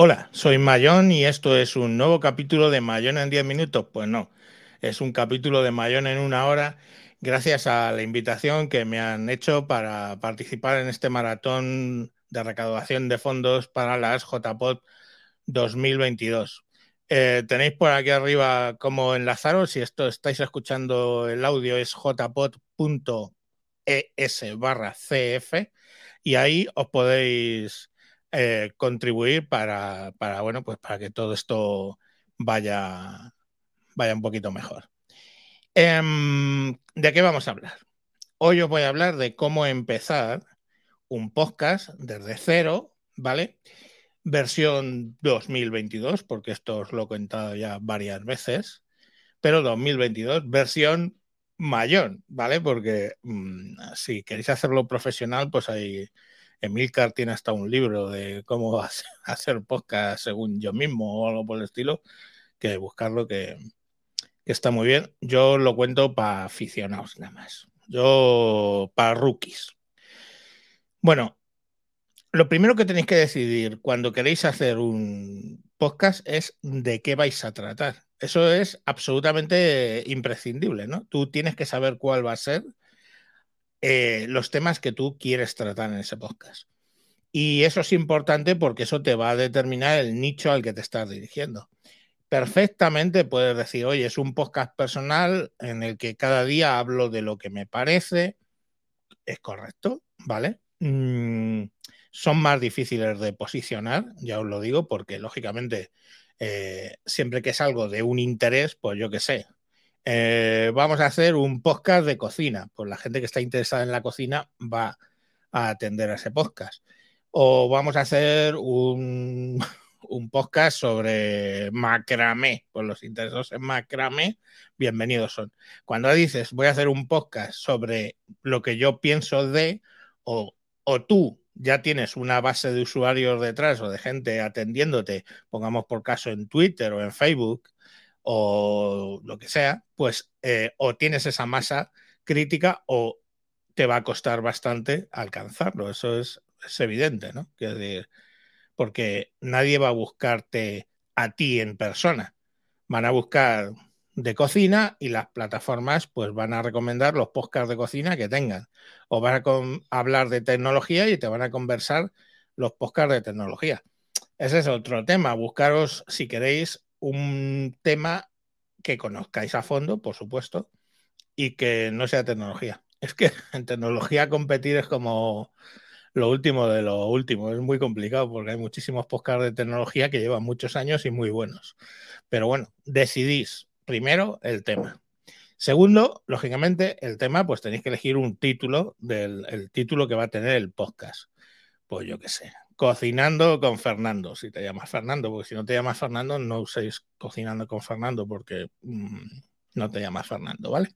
Hola, soy Mayón y esto es un nuevo capítulo de Mayón en 10 minutos. Pues no, es un capítulo de Mayón en una hora gracias a la invitación que me han hecho para participar en este maratón de recaudación de fondos para las JPOT 2022. Eh, tenéis por aquí arriba cómo enlazaros. Si esto estáis escuchando el audio es jpot.es barra cf y ahí os podéis eh, contribuir para, bueno, pues para que todo esto vaya, vaya un poquito mejor. Em, ¿De qué vamos a hablar? Hoy os voy a hablar de cómo empezar un podcast desde cero, ¿vale? Versión 2022, porque esto os lo he contado ya varias veces, pero 2022, versión mayor, ¿vale? Porque mm, si queréis hacerlo profesional, pues hay Emilcar tiene hasta un libro de cómo hacer podcast según yo mismo o algo por el estilo, que buscarlo que, que está muy bien. Yo lo cuento para aficionados nada más. Yo para rookies. Bueno, lo primero que tenéis que decidir cuando queréis hacer un podcast es de qué vais a tratar. Eso es absolutamente imprescindible, ¿no? Tú tienes que saber cuál va a ser eh, los temas que tú quieres tratar en ese podcast. Y eso es importante porque eso te va a determinar el nicho al que te estás dirigiendo. Perfectamente puedes decir, oye, es un podcast personal en el que cada día hablo de lo que me parece. Es correcto, ¿vale? Mm, son más difíciles de posicionar, ya os lo digo, porque lógicamente eh, siempre que es algo de un interés, pues yo qué sé, eh, vamos a hacer un podcast de cocina. Pues la gente que está interesada en la cocina va a atender a ese podcast. O vamos a hacer un, un podcast sobre macramé. Pues los interesados en macramé, bienvenidos son. Cuando dices voy a hacer un podcast sobre lo que yo pienso de, o, o tú ya tienes una base de usuarios detrás o de gente atendiéndote, pongamos por caso en Twitter o en Facebook, o lo que sea, pues eh, o tienes esa masa crítica o te va a costar bastante alcanzarlo. Eso es, evidente, ¿no? decir, porque nadie va a buscarte a ti en persona. Van a buscar de cocina y las plataformas pues van a recomendar los podcasts de cocina que tengan. O van a hablar de tecnología y te van a conversar los podcasts de tecnología. Ese es otro tema. Buscaros, si queréis, un tema que conozcáis a fondo, por supuesto, y que no sea tecnología. Es que en tecnología competir es como lo último de lo último. Es muy complicado porque hay muchísimos podcasts de tecnología que llevan muchos años y muy buenos. Pero bueno, decidís primero el tema. Segundo, lógicamente, el tema, pues tenéis que elegir un título del el título que va a tener el podcast. Pues yo qué sé, cocinando con Fernando, si te llamas Fernando, porque si no te llamas Fernando, no uséis cocinando con Fernando porque mm, no te llamas Fernando, ¿vale?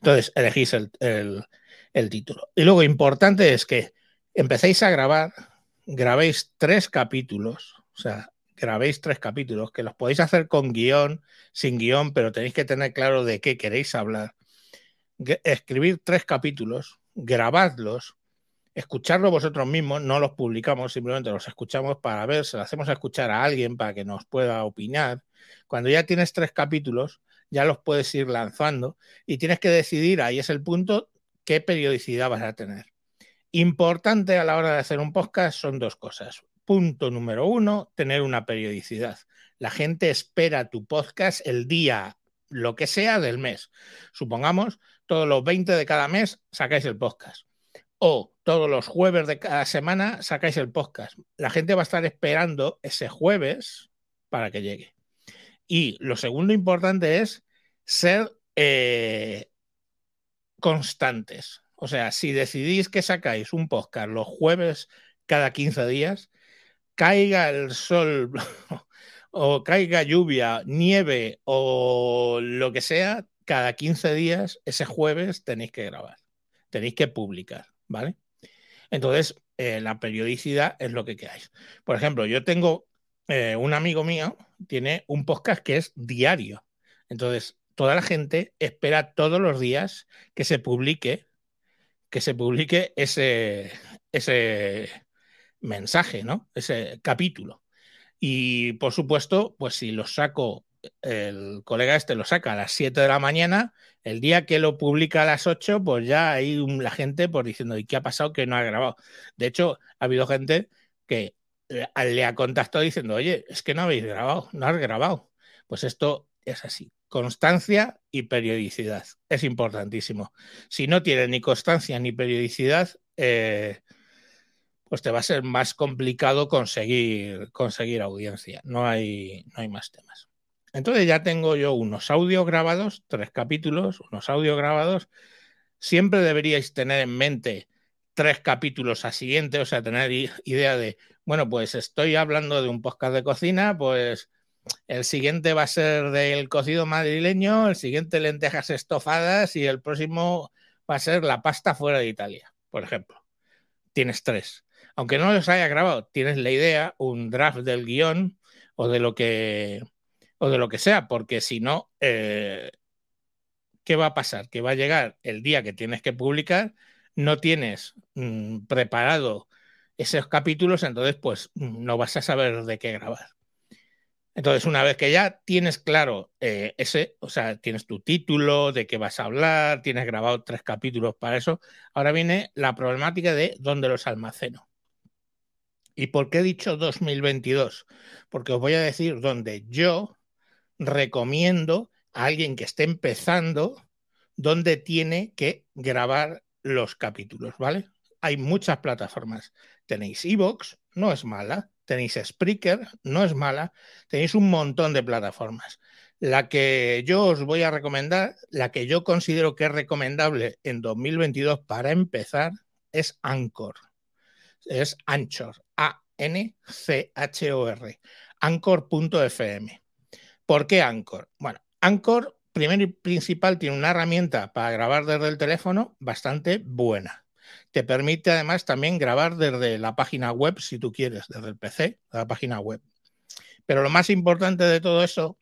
Entonces, elegís el, el, título. Y luego, importante es que empecéis a grabar, grabéis tres capítulos, o sea, grabéis tres capítulos, que los podéis hacer con guion, sin guion, pero tenéis que tener claro de qué queréis hablar. Escribir tres capítulos, grabadlos, escucharlo vosotros mismos, no los publicamos, simplemente los escuchamos para ver, se lo hacemos escuchar a alguien para que nos pueda opinar. Cuando ya tienes tres capítulos, ya los puedes ir lanzando y tienes que decidir, ahí es el punto, qué periodicidad vas a tener. Importante a la hora de hacer un podcast son dos cosas. Punto número uno, tener una periodicidad. La gente espera tu podcast el día, lo que sea del mes. Supongamos, todos los 20 de cada mes sacáis el podcast o todos los jueves de cada semana sacáis el podcast. La gente va a estar esperando ese jueves para que llegue. Y lo segundo importante es ser eh, constantes. O sea, si decidís que sacáis un podcast los jueves cada 15 días, caiga el sol o caiga lluvia, nieve o lo que sea, cada 15 días, ese jueves tenéis que grabar, tenéis que publicar. ¿vale? Entonces, eh, la periodicidad es lo que queráis. Por ejemplo, yo tengo eh, un amigo mío, tiene un podcast que es diario. Entonces, toda la gente espera todos los días que se publique, que se publique ese, ese mensaje, ¿no? Ese capítulo. Y por supuesto, pues si lo saco, el colega este lo saca a las 7 de la mañana, el día que lo publica a las 8, pues ya hay la gente por diciendo, ¿y qué ha pasado que no ha grabado? De hecho, ha habido gente que eh, le ha contactado diciendo, oye, es que no habéis grabado, no has grabado. Pues esto es así. Constancia y periodicidad. Es importantísimo. Si no tiene ni constancia ni periodicidad, eh, pues te va a ser más complicado conseguir, conseguir audiencia. No hay, no hay más temas. Entonces ya tengo yo unos audios grabados, tres capítulos, unos audios grabados. Siempre deberíais tener en mente tres capítulos a siguiente, o sea, tener idea de, bueno, pues estoy hablando de un podcast de cocina, pues el siguiente va a ser del cocido madrileño, el siguiente lentejas estofadas y el próximo va a ser la pasta fuera de Italia, por ejemplo. Tienes tres aunque no los haya grabado, tienes la idea, un draft del guion o de lo que, o de lo que sea, porque si no, eh, ¿qué va a pasar? Que va a llegar el día que tienes que publicar, no tienes mm, preparado esos capítulos, entonces pues no vas a saber de qué grabar. Entonces, una vez que ya tienes claro eh, ese, o sea, tienes tu título, de qué vas a hablar, tienes grabado tres capítulos para eso, ahora viene la problemática de dónde los almaceno. ¿Y por qué he dicho 2022? Porque os voy a decir donde yo recomiendo a alguien que esté empezando dónde tiene que grabar los capítulos, ¿vale? Hay muchas plataformas. Tenéis Evox, no es mala. Tenéis Spreaker, no es mala. Tenéis un montón de plataformas. La que yo os voy a recomendar, la que yo considero que es recomendable en 2022 para empezar, es Anchor es Anchor, A-N-C-H-O-R, Anchor.fm. ¿Por qué Anchor? Bueno, Anchor, primero y principal, tiene una herramienta para grabar desde el teléfono bastante buena. Te permite además también grabar desde la página web, si tú quieres, desde el PC, la página web. Pero lo más importante de todo eso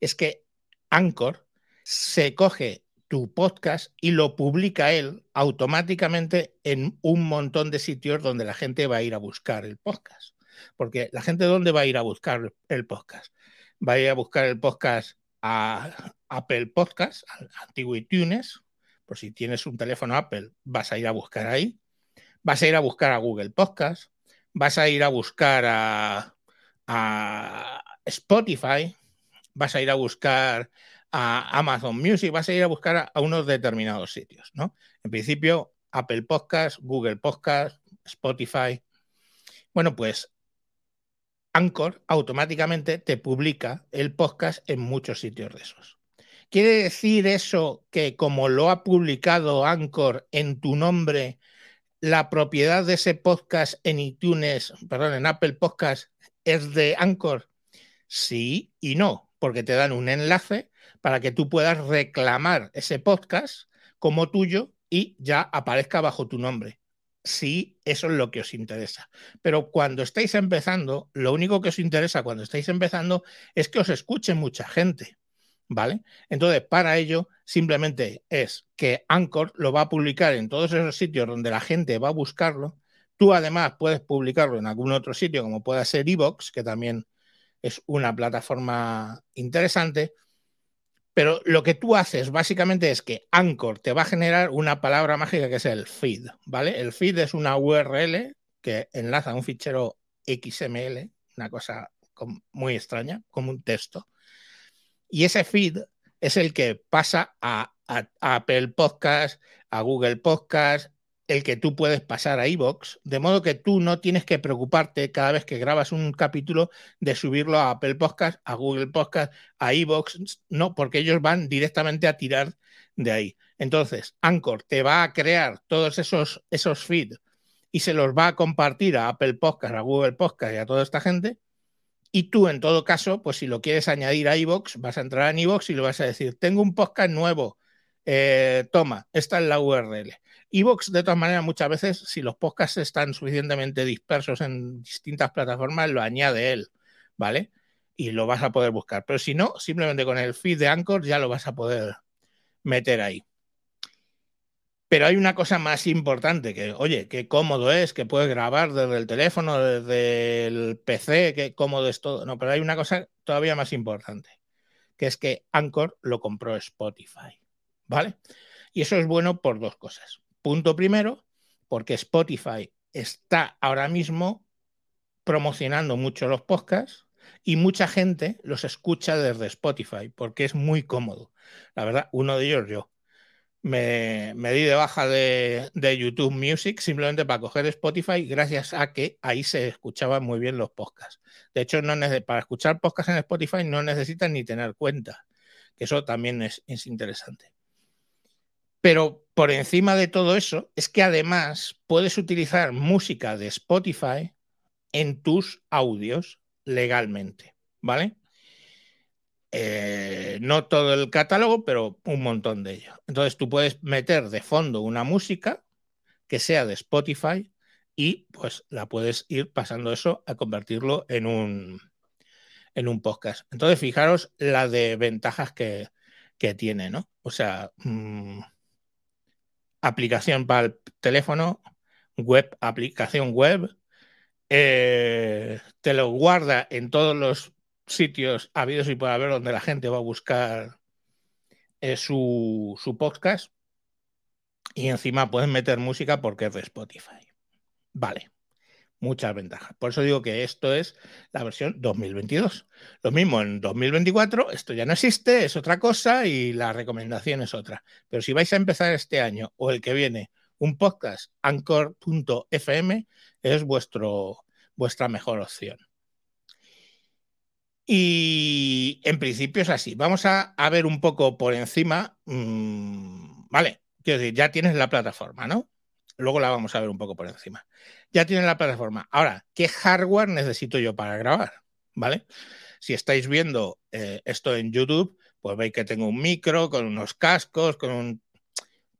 es que Anchor se coge tu podcast y lo publica él automáticamente en un montón de sitios donde la gente va a ir a buscar el podcast. Porque la gente, ¿dónde va a ir a buscar el podcast? Va a a buscar el podcast a Apple Podcast, a antiguo iTunes. Por si tienes un teléfono Apple, vas a ir a buscar ahí. Vas a ir a buscar a Google Podcast. Vas a ir a buscar a, a Spotify. Vas a ir a buscar a Amazon Music, vas a ir a buscar a, unos determinados sitios, ¿no? En principio, Apple Podcast, Google Podcast, Spotify. Bueno, pues Anchor automáticamente te publica el podcast en muchos sitios de esos. ¿Quiere decir eso que como lo ha publicado Anchor en tu nombre, la propiedad de ese podcast en iTunes, perdón, en Apple Podcast es de Anchor? Sí y no, porque te dan un enlace para que tú puedas reclamar ese podcast como tuyo y ya aparezca bajo tu nombre. Si eso es lo que os interesa. Pero cuando estáis empezando, lo único que os interesa cuando estáis empezando es que os escuche mucha gente. ¿Vale? Entonces, para ello, simplemente es que Anchor lo va a publicar en todos esos sitios donde la gente va a buscarlo. Tú además puedes publicarlo en algún otro sitio, como pueda ser Evox, que también es una plataforma interesante. Pero lo que tú haces básicamente es que Anchor te va a generar una palabra mágica que es el feed, ¿vale? El feed es una URL que enlaza un fichero XML, una cosa muy extraña, como un texto. Y ese feed es el que pasa a, a Apple Podcast, a Google Podcast, el que tú puedes pasar a iVoox, de modo que tú no tienes que preocuparte cada vez que grabas un capítulo de subirlo a Apple Podcast, a Google Podcast, a iVoox, no, porque ellos van directamente a tirar de ahí. Entonces, Anchor te va a crear todos esos, esos feeds y se los va a compartir a Apple Podcast, a Google Podcast y a toda esta gente. Y tú, en todo caso, pues si lo quieres añadir a iVoox, vas a entrar en iVoox y le vas a decir, tengo un podcast nuevo, eh, toma, esta es la URL Evox, de todas maneras, muchas veces, si los podcasts están suficientemente dispersos en distintas plataformas, lo añade él, ¿vale? Y lo vas a poder buscar. Pero si no, simplemente con el feed de Anchor ya lo vas a poder meter ahí. Pero hay una cosa más importante, que, oye, qué cómodo es, que puedes grabar desde el teléfono, desde el PC, qué cómodo es todo. No, pero hay una cosa todavía más importante, que es que Anchor lo compró Spotify, ¿vale? Y eso es bueno por dos cosas. Punto primero, porque Spotify está ahora mismo promocionando mucho los podcasts y mucha gente los escucha desde Spotify porque es muy cómodo. La verdad, uno de ellos yo. Me, di de baja de, YouTube Music simplemente para coger Spotify gracias a que ahí se escuchaban muy bien los podcasts. De hecho, no para escuchar podcasts en Spotify no necesitas ni tener cuenta, que eso también es, es interesante. Pero por encima de todo eso, es que además puedes utilizar música de Spotify en tus audios legalmente, ¿vale? Eh, no todo el catálogo, pero un montón de ellos. Entonces tú puedes meter de fondo una música que sea de Spotify y pues la puedes ir pasando eso a convertirlo en un, en un podcast. Entonces fijaros la de ventajas que, tiene, ¿no? O sea, mm, aplicación para el teléfono, web, aplicación web, eh, te lo guarda en todos los sitios habidos y por haber donde la gente va a buscar eh, su, su, podcast y encima puedes meter música porque es de Spotify. Vale, muchas ventajas. Por eso digo que esto es la versión 2022. Lo mismo en 2024, esto ya no existe, es otra cosa y la recomendación es otra. Pero si vais a empezar este año o el que viene un podcast, anchor.fm es vuestro, vuestra mejor opción. Y en principio es así. Vamos a, ver un poco por encima. Mm, vale, quiero decir, ya tienes la plataforma, ¿no? Luego la vamos a ver un poco por encima. Ya tienes la plataforma. Ahora, ¿qué hardware necesito yo para grabar? ¿Vale? Si estáis viendo eh, esto en YouTube, pues veis que tengo un micro con unos cascos, con un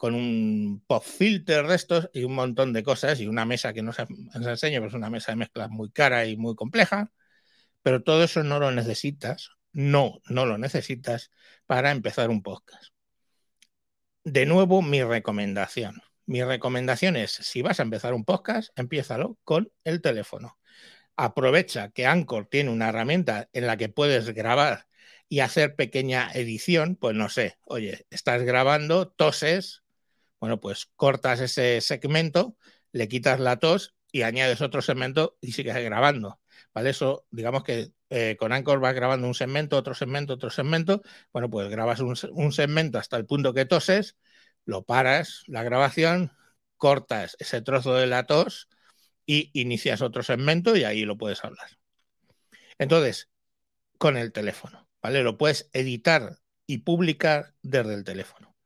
con un pop filter de estos y un montón de cosas y una mesa que no se, enseño, pues una mesa de mezclas muy cara y muy compleja, pero todo eso no lo necesitas, no, no lo necesitas para empezar un podcast. De nuevo, mi recomendación. Mi recomendación es, si vas a empezar un podcast, empiézalo con el teléfono. Aprovecha que Anchor tiene una herramienta en la que puedes grabar y hacer pequeña edición, pues no sé, oye, estás grabando, toses, bueno, pues cortas ese segmento, le quitas la tos y añades otro segmento y sigues grabando. ¿Vale? Eso, digamos que eh, con Anchor vas grabando un segmento, otro segmento, otro segmento. Bueno, pues grabas un, un segmento hasta el punto que toses, lo paras la grabación, cortas ese trozo de la tos y inicias otro segmento y ahí lo puedes hablar. Entonces, con el teléfono, ¿vale? Lo puedes editar y publicar desde el teléfono.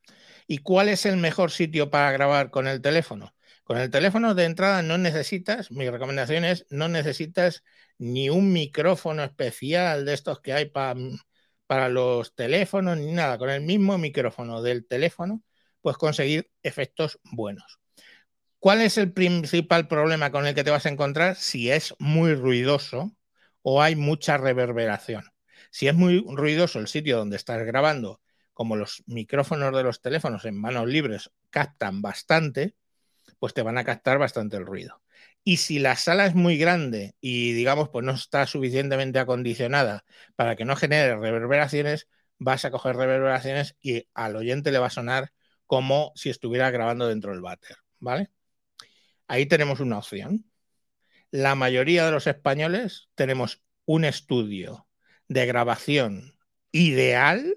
¿Y cuál es el mejor sitio para grabar con el teléfono? Con el teléfono de entrada no necesitas, mi recomendación es, no necesitas ni un micrófono especial de estos que hay para los teléfonos ni nada. Con el mismo micrófono del teléfono puedes conseguir efectos buenos. ¿Cuál es el principal problema con el que te vas a encontrar? Si es muy ruidoso o hay mucha reverberación. Si es muy ruidoso el sitio donde estás grabando como los micrófonos de los teléfonos en manos libres captan bastante, pues te van a captar bastante el ruido. Y si la sala es muy grande y, digamos, pues no está suficientemente acondicionada para que no genere reverberaciones, vas a coger reverberaciones y al oyente le va a sonar como si estuviera grabando dentro del váter, ¿vale? Ahí tenemos una opción. La mayoría de los españoles tenemos un estudio de grabación ideal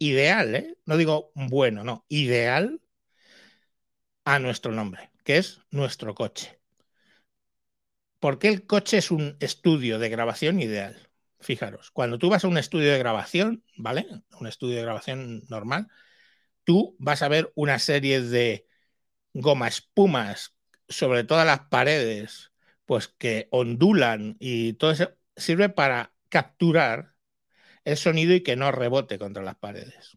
ideal, ¿eh? no digo bueno, no, ideal a nuestro nombre, que es nuestro coche. Porque el coche es un estudio de grabación ideal? Fijaros, cuando tú vas a un estudio de grabación, ¿vale? Un estudio de grabación normal, tú vas a ver una serie de goma espumas sobre todas las paredes, pues que ondulan y todo eso sirve para capturar el sonido y que no rebote contra las paredes.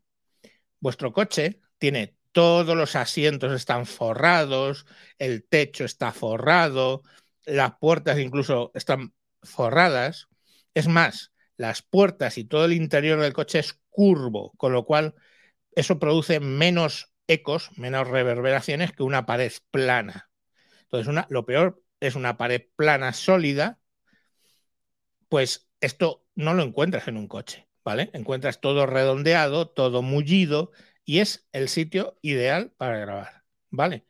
Vuestro coche tiene todos los asientos están forrados, el techo está forrado, las puertas incluso están forradas. Es más, las puertas y todo el interior del coche es curvo, con lo cual eso produce menos ecos, menos reverberaciones que una pared plana. Entonces, lo peor es una pared plana sólida, pues esto no lo encuentras en un coche, ¿vale? Encuentras todo redondeado, todo mullido y es el sitio ideal para grabar, ¿vale?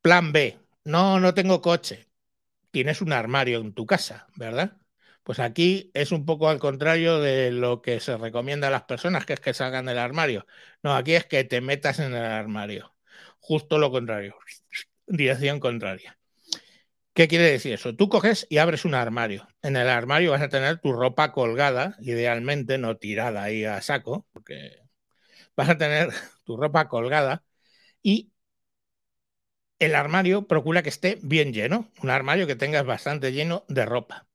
Plan B, no, no tengo coche. Tienes un armario en tu casa, ¿verdad? Pues aquí es un poco al contrario de lo que se recomienda a las personas, que es que salgan del armario. No, aquí es que te metas en el armario. Justo lo contrario. Dirección contraria. ¿Qué quiere decir eso? Tú coges y abres un armario. En el armario vas a tener tu ropa colgada, idealmente no tirada ahí a saco, porque vas a tener tu ropa colgada y el armario procura que esté bien lleno, un armario que tengas bastante lleno de ropa.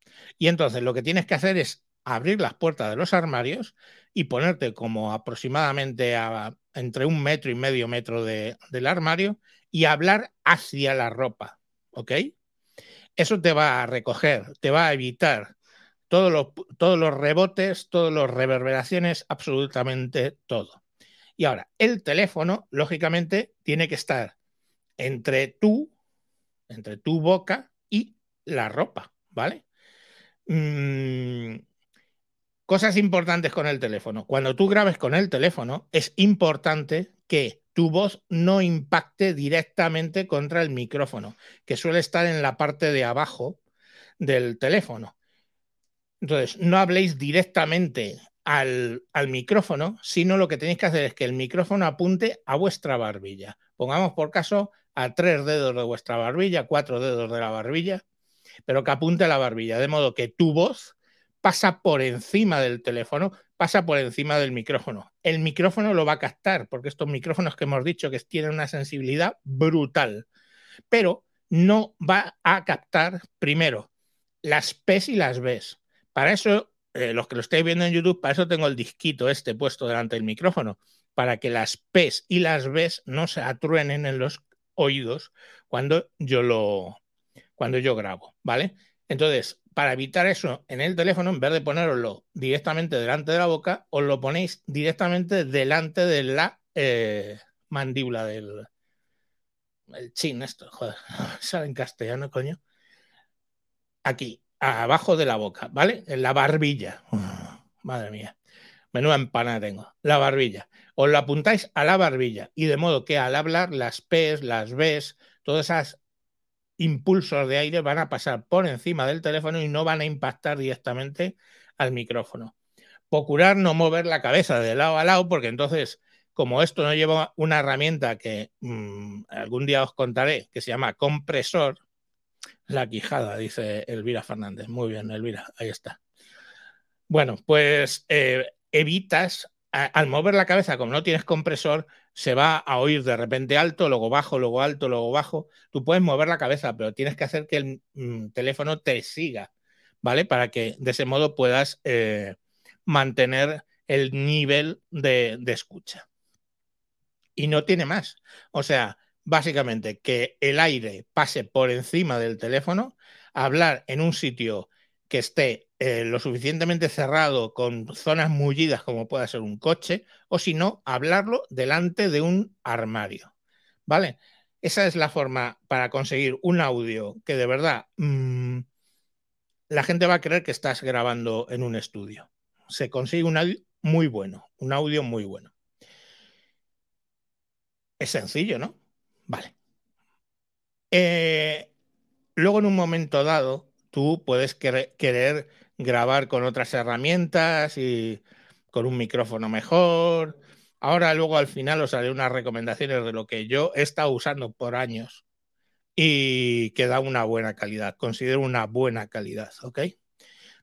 Y entonces lo que tienes que hacer es abrir las puertas de los armarios y ponerte como aproximadamente a, entre un metro y medio metro de, del armario y hablar hacia la ropa, ¿ok? Eso te va a recoger, te va a evitar todos los, todos los rebotes, todas las reverberaciones, absolutamente todo. Y ahora, el teléfono, lógicamente, tiene que estar entre tú, entre tu boca y la ropa, ¿vale? Mm, cosas importantes con el teléfono. Cuando tú grabes con el teléfono, es importante que tu voz no impacte directamente contra el micrófono, que suele estar en la parte de abajo del teléfono. Entonces, no habléis directamente al, al, micrófono, sino lo que tenéis que hacer es que el micrófono apunte a vuestra barbilla. Pongamos por caso a tres dedos de vuestra barbilla, cuatro dedos de la barbilla, pero que apunte a la barbilla, de modo que tu voz pasa por encima del teléfono, pasa por encima del micrófono. El micrófono lo va a captar, porque estos micrófonos que hemos dicho que tienen una sensibilidad brutal, pero no va a captar primero las P's y las B's. Para eso, eh, los que lo estáis viendo en YouTube, para eso tengo el disquito este puesto delante del micrófono, para que las P's y las B's no se atruenen en los oídos cuando yo lo cuando yo grabo, ¿vale? Entonces, para evitar eso en el teléfono, en vez de poneroslo directamente delante de la boca, os lo ponéis directamente delante de la eh, mandíbula del el chin, esto, joder, sale en castellano, coño. Aquí, abajo de la boca, ¿vale? En la barbilla. madre mía. Menuda empana tengo. La barbilla. Os lo apuntáis a la barbilla y de modo que al hablar las P's, las B's, todos esos impulsos de aire van a pasar por encima del teléfono y no van a impactar directamente al micrófono. Procurar no mover la cabeza de lado a lado porque entonces, como esto no lleva una herramienta que mmm, algún día os contaré, que se llama compresor, la quijada, dice Elvira Fernández. Muy bien, Elvira, ahí está. Bueno, pues eh, evitas, al mover la cabeza, como no tienes compresor, se va a oír de repente alto, luego bajo, luego alto, luego bajo. Tú puedes mover la cabeza, pero tienes que hacer que el mm, teléfono te siga, ¿vale? Para que de ese modo puedas eh, mantener el nivel de, de escucha. Y no tiene más. O sea, básicamente que el aire pase por encima del teléfono, hablar en un sitio que esté eh, lo suficientemente cerrado con zonas mullidas como pueda ser un coche, o si no, hablarlo delante de un armario. ¿Vale? Esa es la forma para conseguir un audio que de verdad mmm, la gente va a creer que estás grabando en un estudio. Se consigue un audio muy bueno, un audio muy bueno. Es sencillo, ¿no? Vale. Eh, luego en un momento dado, tú puedes querer grabar con otras herramientas y con un micrófono mejor. Ahora luego al final os haré unas recomendaciones de lo que yo he estado usando por años y que da una buena calidad, considero una buena calidad, ¿ok?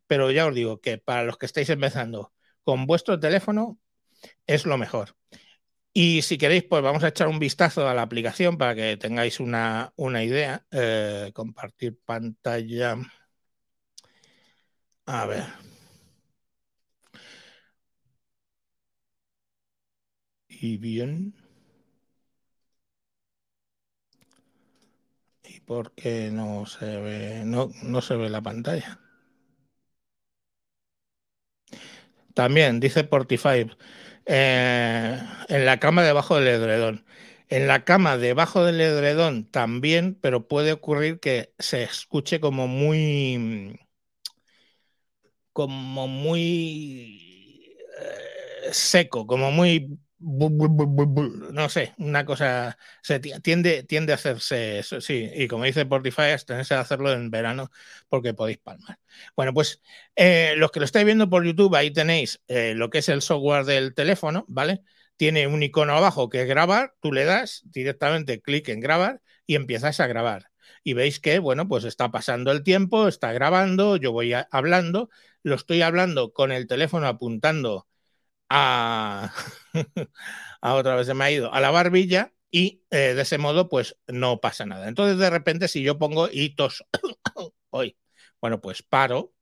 Pero ya os digo que para los que estáis empezando con vuestro teléfono es lo mejor. Y si queréis, pues vamos a echar un vistazo a la aplicación para que tengáis una, una idea. Eh, compartir pantalla. A ver. Y bien. ¿Y por qué no se ve? No, no se ve la pantalla. También dice Portify. eh, en la cama debajo del edredón. En la cama debajo del edredón también, pero puede ocurrir que se escuche como muy como muy eh, seco, como muy no sé, una cosa se tiende, tiende a hacerse eso, sí, y como dice Portify, tenéis que hacerlo en verano porque podéis palmar. Bueno, pues eh, los que lo estáis viendo por YouTube, ahí tenéis eh, lo que es el software del teléfono, ¿vale? Tiene un icono abajo que es grabar, tú le das directamente clic en grabar y empiezas a grabar. Y veis que, bueno, pues está pasando el tiempo, está grabando, yo voy hablando, lo estoy hablando con el teléfono apuntando a, a otra vez se me ha ido a la barbilla y eh, de ese modo pues no pasa nada. Entonces de repente si yo pongo hitos hoy, bueno pues paro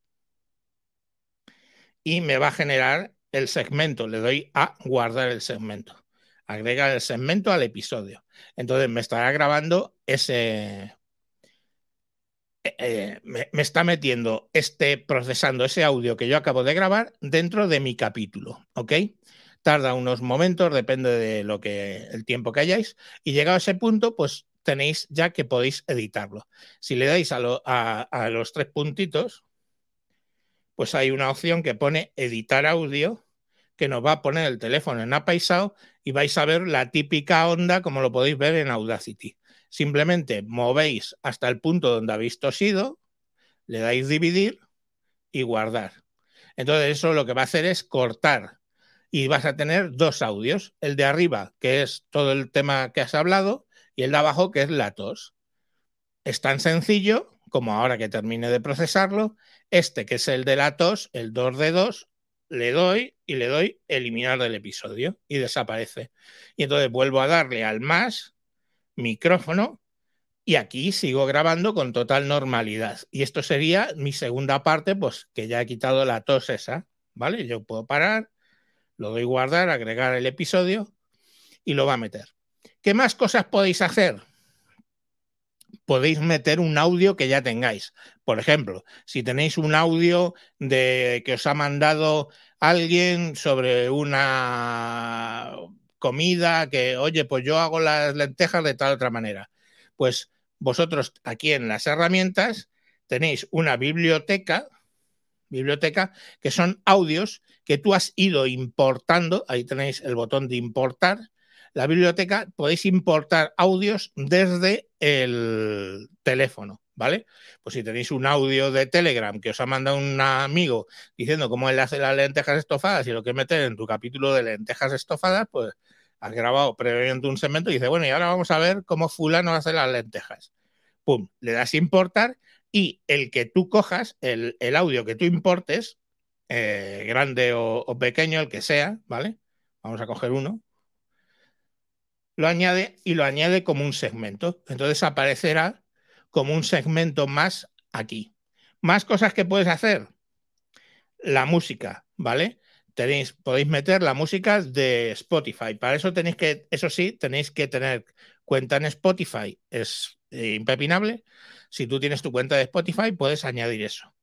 y me va a generar el segmento, le doy a guardar el segmento, agrega el segmento al episodio. Entonces me estará grabando ese, eh, me, está metiendo este, procesando ese audio que yo acabo de grabar dentro de mi capítulo, ¿ok? Tarda unos momentos, depende de lo que, el tiempo que hayáis, y llegado a ese punto, pues tenéis ya que podéis editarlo. Si le dais a, a los tres puntitos, pues hay una opción que pone editar audio, que nos va a poner el teléfono en apaisado y vais a ver la típica onda como lo podéis ver en Audacity. Simplemente movéis hasta el punto donde habéis tosido, le dais dividir y guardar. Entonces eso lo que va a hacer es cortar y vas a tener dos audios, el de arriba, que es todo el tema que has hablado, y el de abajo, que es la tos. Es tan sencillo como ahora que termine de procesarlo, este que es el de la tos, el 2 de 2, le doy y le doy eliminar del episodio y desaparece. Y entonces vuelvo a darle al más micrófono y aquí sigo grabando con total normalidad. Y esto sería mi segunda parte, pues que ya he quitado la tos esa, ¿vale? Yo puedo parar, lo doy guardar, agregar el episodio y lo va a meter. ¿Qué más cosas podéis hacer? Podéis meter un audio que ya tengáis. Por ejemplo, si tenéis un audio de que os ha mandado alguien sobre una comida, que, oye, pues yo hago las lentejas de tal otra manera. Pues vosotros aquí en las herramientas tenéis una biblioteca, biblioteca, que son audios que tú has ido importando, ahí tenéis el botón de importar, la biblioteca podéis importar audios desde el teléfono, ¿vale? Pues si tenéis un audio de Telegram que os ha mandado un amigo diciendo cómo él hace las lentejas estofadas y lo que meter en tu capítulo de lentejas estofadas, pues has grabado previamente un segmento y dice, bueno, y ahora vamos a ver cómo fulano hace las lentejas. Pum, le das importar y el que tú cojas, el, audio que tú importes, eh, grande o, pequeño, el que sea, ¿vale? Vamos a coger uno. Lo añade y lo añade como un segmento. Entonces aparecerá como un segmento más aquí. Más cosas que puedes hacer. La música, ¿vale? Podéis meter la música de Spotify. Para eso tenéis que, eso sí, tenéis que tener cuenta en Spotify. Es eh, impepinable. Si tú tienes tu cuenta de Spotify, puedes añadir eso.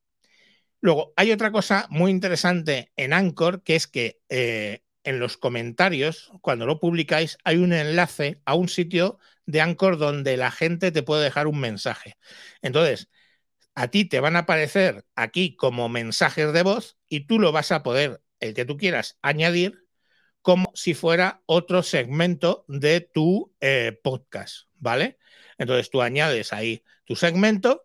Luego, hay otra cosa muy interesante en Anchor, que es que eh, en los comentarios, cuando lo publicáis, hay un enlace a un sitio de Anchor donde la gente te puede dejar un mensaje. Entonces, a ti te van a aparecer aquí como mensajes de voz y tú lo vas a poder el que tú quieras añadir como si fuera otro segmento de tu eh, podcast, ¿vale? Entonces tú añades ahí tu segmento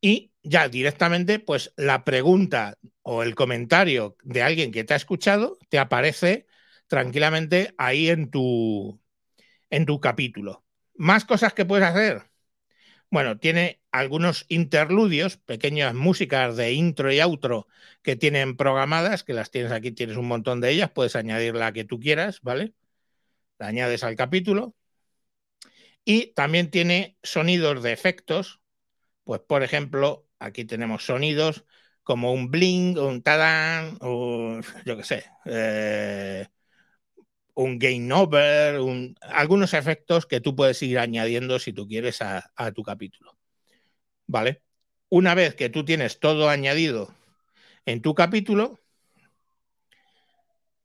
y ya directamente, pues la pregunta o el comentario de alguien que te ha escuchado te aparece tranquilamente ahí en tu, en tu capítulo. Más cosas que puedes hacer. Bueno, tiene algunos interludios, pequeñas músicas de intro y outro que tienen programadas, que las tienes aquí, tienes un montón de ellas, puedes añadir la que tú quieras, ¿vale? La añades al capítulo. Y también tiene sonidos de efectos, pues por ejemplo, aquí tenemos sonidos como un bling, un tadán, o yo qué sé, eh, un game over, algunos efectos que tú puedes ir añadiendo si tú quieres a, tu capítulo. ¿Vale? Una vez que tú tienes todo añadido en tu capítulo,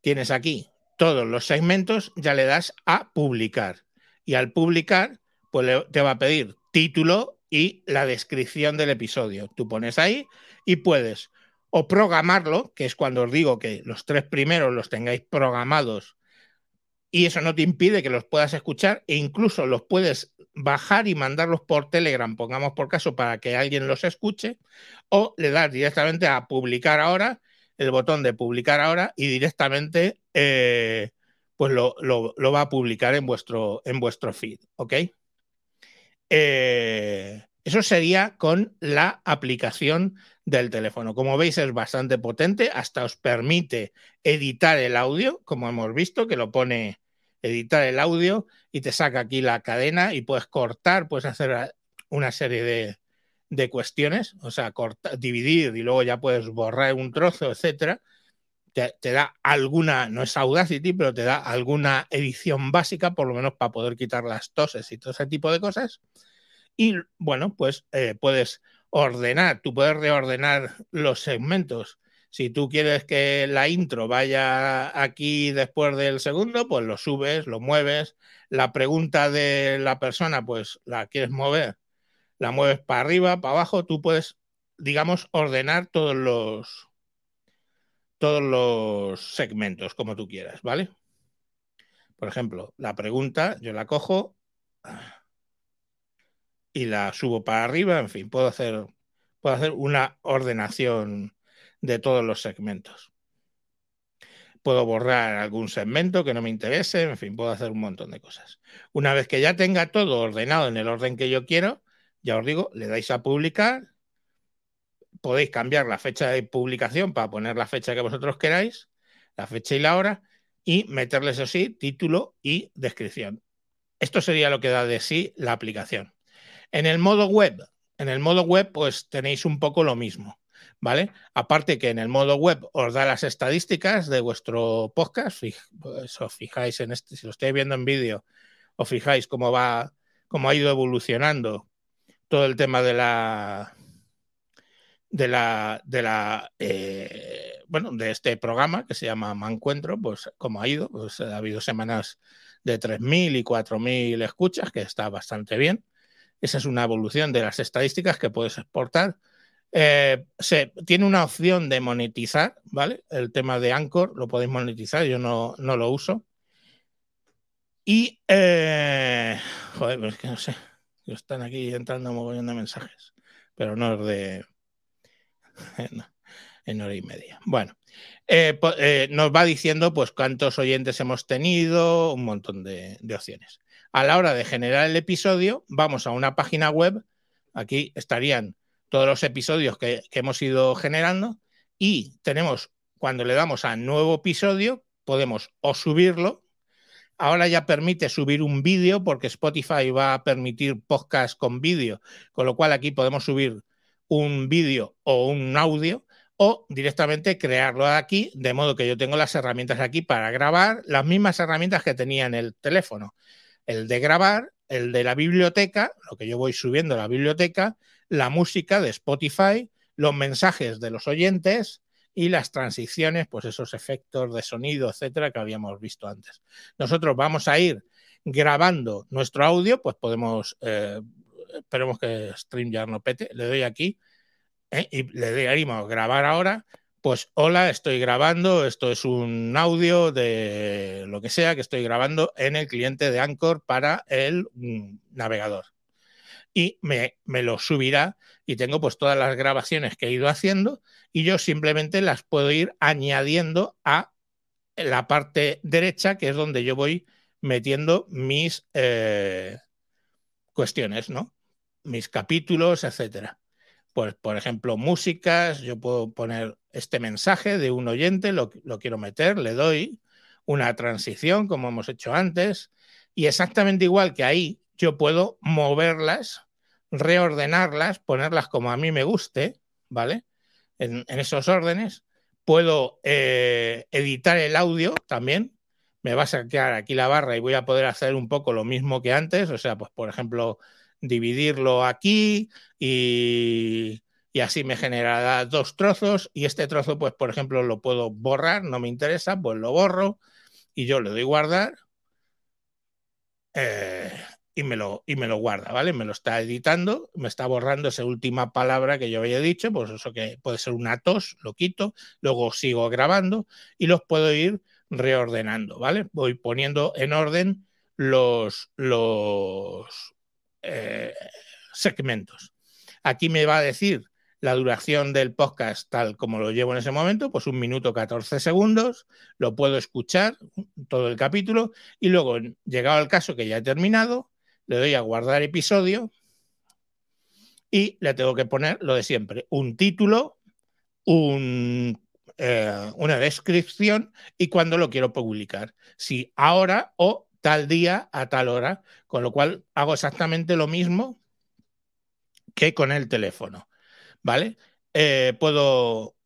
tienes aquí todos los segmentos, ya le das a publicar. Y al publicar, pues te va a pedir título y la descripción del episodio. Tú pones ahí y puedes o programarlo, que es cuando os digo que los tres primeros los tengáis programados y eso no te impide que los puedas escuchar e incluso los puedes bajar y mandarlos por Telegram, pongamos por caso, para que alguien los escuche, o le das directamente a publicar ahora, el botón de publicar ahora y directamente eh, pues lo, va a publicar en vuestro, en vuestro feed, ¿ok? Eh, eso sería con la aplicación del teléfono. Como veis es bastante potente, hasta os permite editar el audio, como hemos visto, que lo pone editar el audio y te saca aquí la cadena y puedes cortar, puedes hacer una serie de, de cuestiones, o sea, cortar, dividir y luego ya puedes borrar un trozo, etcétera. Te, da alguna, no es Audacity, pero te da alguna edición básica, por lo menos para poder quitar las toses y todo ese tipo de cosas. Y bueno, pues eh, puedes ordenar, tú puedes reordenar los segmentos si tú quieres que la intro vaya aquí después del segundo, pues lo subes, lo mueves. La pregunta de la persona, pues la quieres mover, la mueves para arriba, para abajo. Tú puedes, digamos, ordenar todos los todos los segmentos como tú quieras, ¿vale? Por ejemplo, la pregunta, yo la cojo y la subo para arriba, en fin, puedo hacer, puedo hacer una ordenación de todos los segmentos. Puedo borrar algún segmento que no me interese, en fin, puedo hacer un montón de cosas. Una vez que ya tenga todo ordenado en el orden que yo quiero, ya os digo, le dais a publicar, podéis cambiar la fecha de publicación para poner la fecha que vosotros queráis, la fecha y la hora, y meterle eso sí, título y descripción. Esto sería lo que da de sí la aplicación. En el modo web, en el modo web, pues tenéis un poco lo mismo. ¿Vale? Aparte que en el modo web os da las estadísticas de vuestro podcast, pues os fijáis en este, si lo estáis viendo en vídeo, os fijáis cómo va, cómo ha ido evolucionando todo el tema de la de la de la eh, bueno de este programa que se llama Mancuentro, pues cómo ha ido, pues ha habido semanas de 3.000 y 4.000 escuchas, que está bastante bien. Esa es una evolución de las estadísticas que puedes exportar eh, se, tiene una opción de monetizar, ¿vale? El tema de Anchor lo podéis monetizar, yo no, no lo uso. Y, eh, joder, es que no sé, están aquí entrando montón de mensajes, pero no es de... en hora y media. Bueno, eh, nos va diciendo pues cuántos oyentes hemos tenido, un montón de, de opciones. A la hora de generar el episodio, vamos a una página web, aquí estarían todos los episodios que, hemos ido generando y tenemos, cuando le damos a nuevo episodio, podemos o subirlo. Ahora ya permite subir un vídeo porque Spotify va a permitir podcast con vídeo, con lo cual aquí podemos subir un vídeo o un audio o directamente crearlo aquí, de modo que yo tengo las herramientas aquí para grabar, las mismas herramientas que tenía en el teléfono. El de grabar, el de la biblioteca, lo que yo voy subiendo a la biblioteca, la música de Spotify, los mensajes de los oyentes y las transiciones, pues esos efectos de sonido, etcétera, que habíamos visto antes. Nosotros vamos a ir grabando nuestro audio, pues podemos, eh, esperemos que StreamYard no pete, le doy aquí eh, y le a grabar ahora. Pues hola, estoy grabando, esto es un audio de lo que sea que estoy grabando en el cliente de Anchor para el mm, navegador y me, lo subirá y tengo pues todas las grabaciones que he ido haciendo y yo simplemente las puedo ir añadiendo a la parte derecha que es donde yo voy metiendo mis eh, cuestiones, ¿no? Mis capítulos, etcétera. Pues, por ejemplo, músicas, yo puedo poner este mensaje de un oyente, lo, lo quiero meter, le doy una transición, como hemos hecho antes, y exactamente igual que ahí, yo puedo moverlas reordenarlas, ponerlas como a mí me guste, ¿vale? En, esos órdenes. Puedo eh, editar el audio también. Me va a sacar aquí la barra y voy a poder hacer un poco lo mismo que antes. O sea, pues por ejemplo, dividirlo aquí y, y así me generará dos trozos. Y este trozo, pues por ejemplo, lo puedo borrar, no me interesa, pues lo borro y yo le doy guardar eh, y, me lo, y me lo guarda, ¿vale? Me lo está editando, me está borrando esa última palabra que yo había dicho, pues eso que puede ser una tos, lo quito, luego sigo grabando y los puedo ir reordenando, ¿vale? Voy poniendo en orden los, los eh, segmentos. Aquí me va a decir la duración del podcast tal como lo llevo en ese momento, pues un minuto 14 segundos, lo puedo escuchar todo el capítulo y luego, llegado al caso que ya he terminado, le doy a guardar episodio y le tengo que poner lo de siempre, un título, eh, una descripción y cuándo lo quiero publicar, si ahora o tal día a tal hora, con lo cual hago exactamente lo mismo que con el teléfono. ¿vale? Eh, puedo